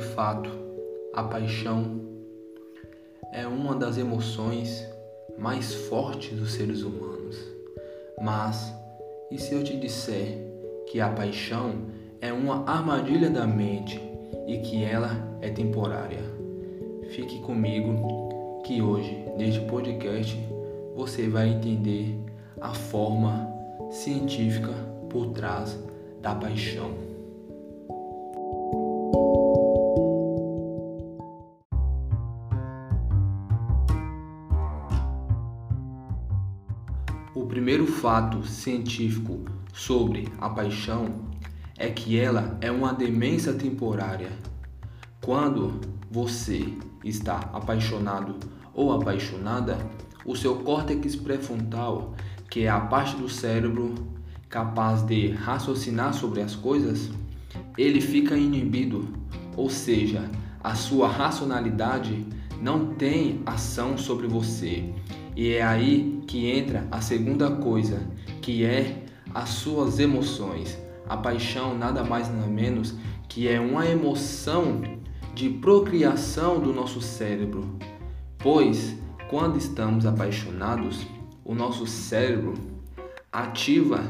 fato, a paixão é uma das emoções mais fortes dos seres humanos. Mas e se eu te disser que a paixão é uma armadilha da mente e que ela é temporária? Fique comigo que hoje, neste podcast, você vai entender a forma científica por trás da paixão. O primeiro fato científico sobre a paixão é que ela é uma demência temporária. Quando você está apaixonado ou apaixonada, o seu córtex pré-frontal, que é a parte do cérebro capaz de raciocinar sobre as coisas, ele fica inibido, ou seja, a sua racionalidade não tem ação sobre você e é aí que entra a segunda coisa, que é as suas emoções. A paixão nada mais nada menos que é uma emoção de procriação do nosso cérebro. Pois quando estamos apaixonados, o nosso cérebro ativa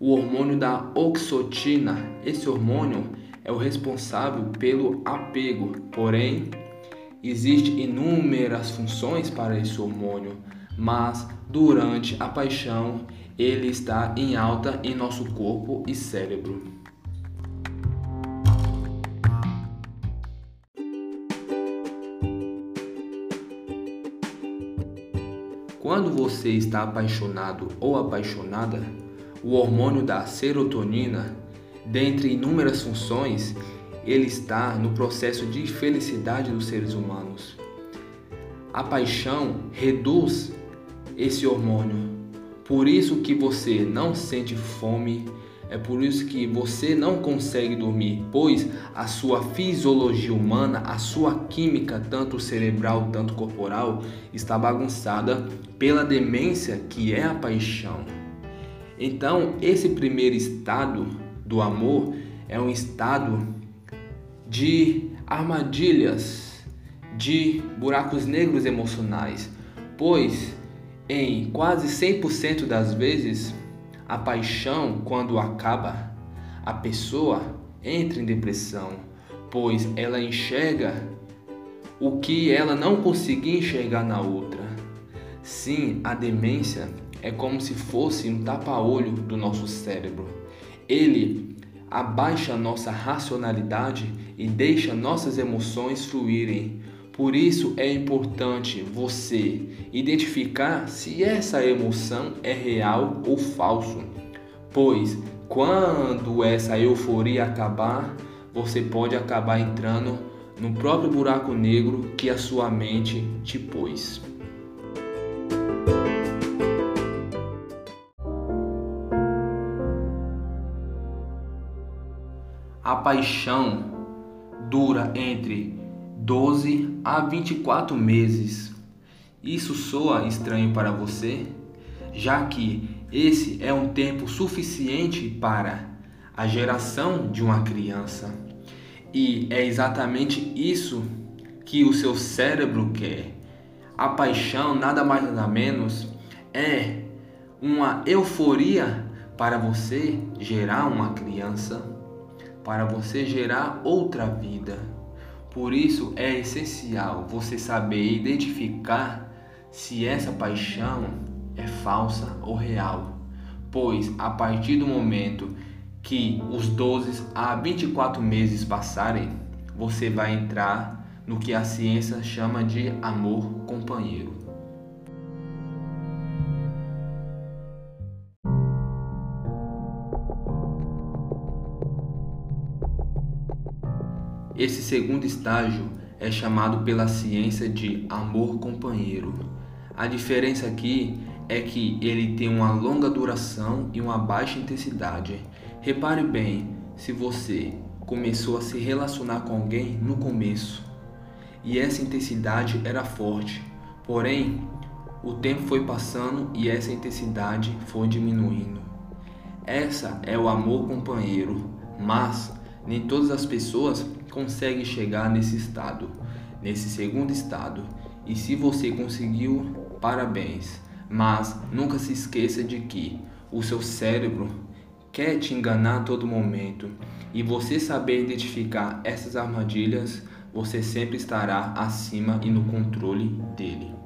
o hormônio da oxotina. Esse hormônio é o responsável pelo apego. Porém, existem inúmeras funções para esse hormônio mas durante a paixão ele está em alta em nosso corpo e cérebro. Quando você está apaixonado ou apaixonada, o hormônio da serotonina, dentre inúmeras funções, ele está no processo de felicidade dos seres humanos. A paixão reduz esse hormônio. Por isso que você não sente fome, é por isso que você não consegue dormir, pois a sua fisiologia humana, a sua química, tanto cerebral, tanto corporal, está bagunçada pela demência que é a paixão. Então, esse primeiro estado do amor é um estado de armadilhas, de buracos negros emocionais, pois em quase 100% das vezes, a paixão, quando acaba, a pessoa entra em depressão, pois ela enxerga o que ela não conseguia enxergar na outra. Sim, a demência é como se fosse um tapa-olho do nosso cérebro. Ele abaixa nossa racionalidade e deixa nossas emoções fluírem por isso é importante você identificar se essa emoção é real ou falso, pois quando essa euforia acabar, você pode acabar entrando no próprio buraco negro que a sua mente te pôs. A paixão dura entre 12 a 24 meses. Isso soa estranho para você? Já que esse é um tempo suficiente para a geração de uma criança. E é exatamente isso que o seu cérebro quer. A paixão, nada mais nada menos, é uma euforia para você gerar uma criança, para você gerar outra vida. Por isso é essencial você saber identificar se essa paixão é falsa ou real, pois a partir do momento que os 12 a 24 meses passarem, você vai entrar no que a ciência chama de amor companheiro. Esse segundo estágio é chamado pela ciência de amor companheiro. A diferença aqui é que ele tem uma longa duração e uma baixa intensidade. Repare bem se você começou a se relacionar com alguém no começo e essa intensidade era forte, porém o tempo foi passando e essa intensidade foi diminuindo. Essa é o amor companheiro, mas Nem todas as pessoas conseguem chegar nesse estado, nesse segundo estado. E se você conseguiu, parabéns. Mas nunca se esqueça de que o seu cérebro quer te enganar a todo momento. E você saber identificar essas armadilhas, você sempre estará acima e no controle dele.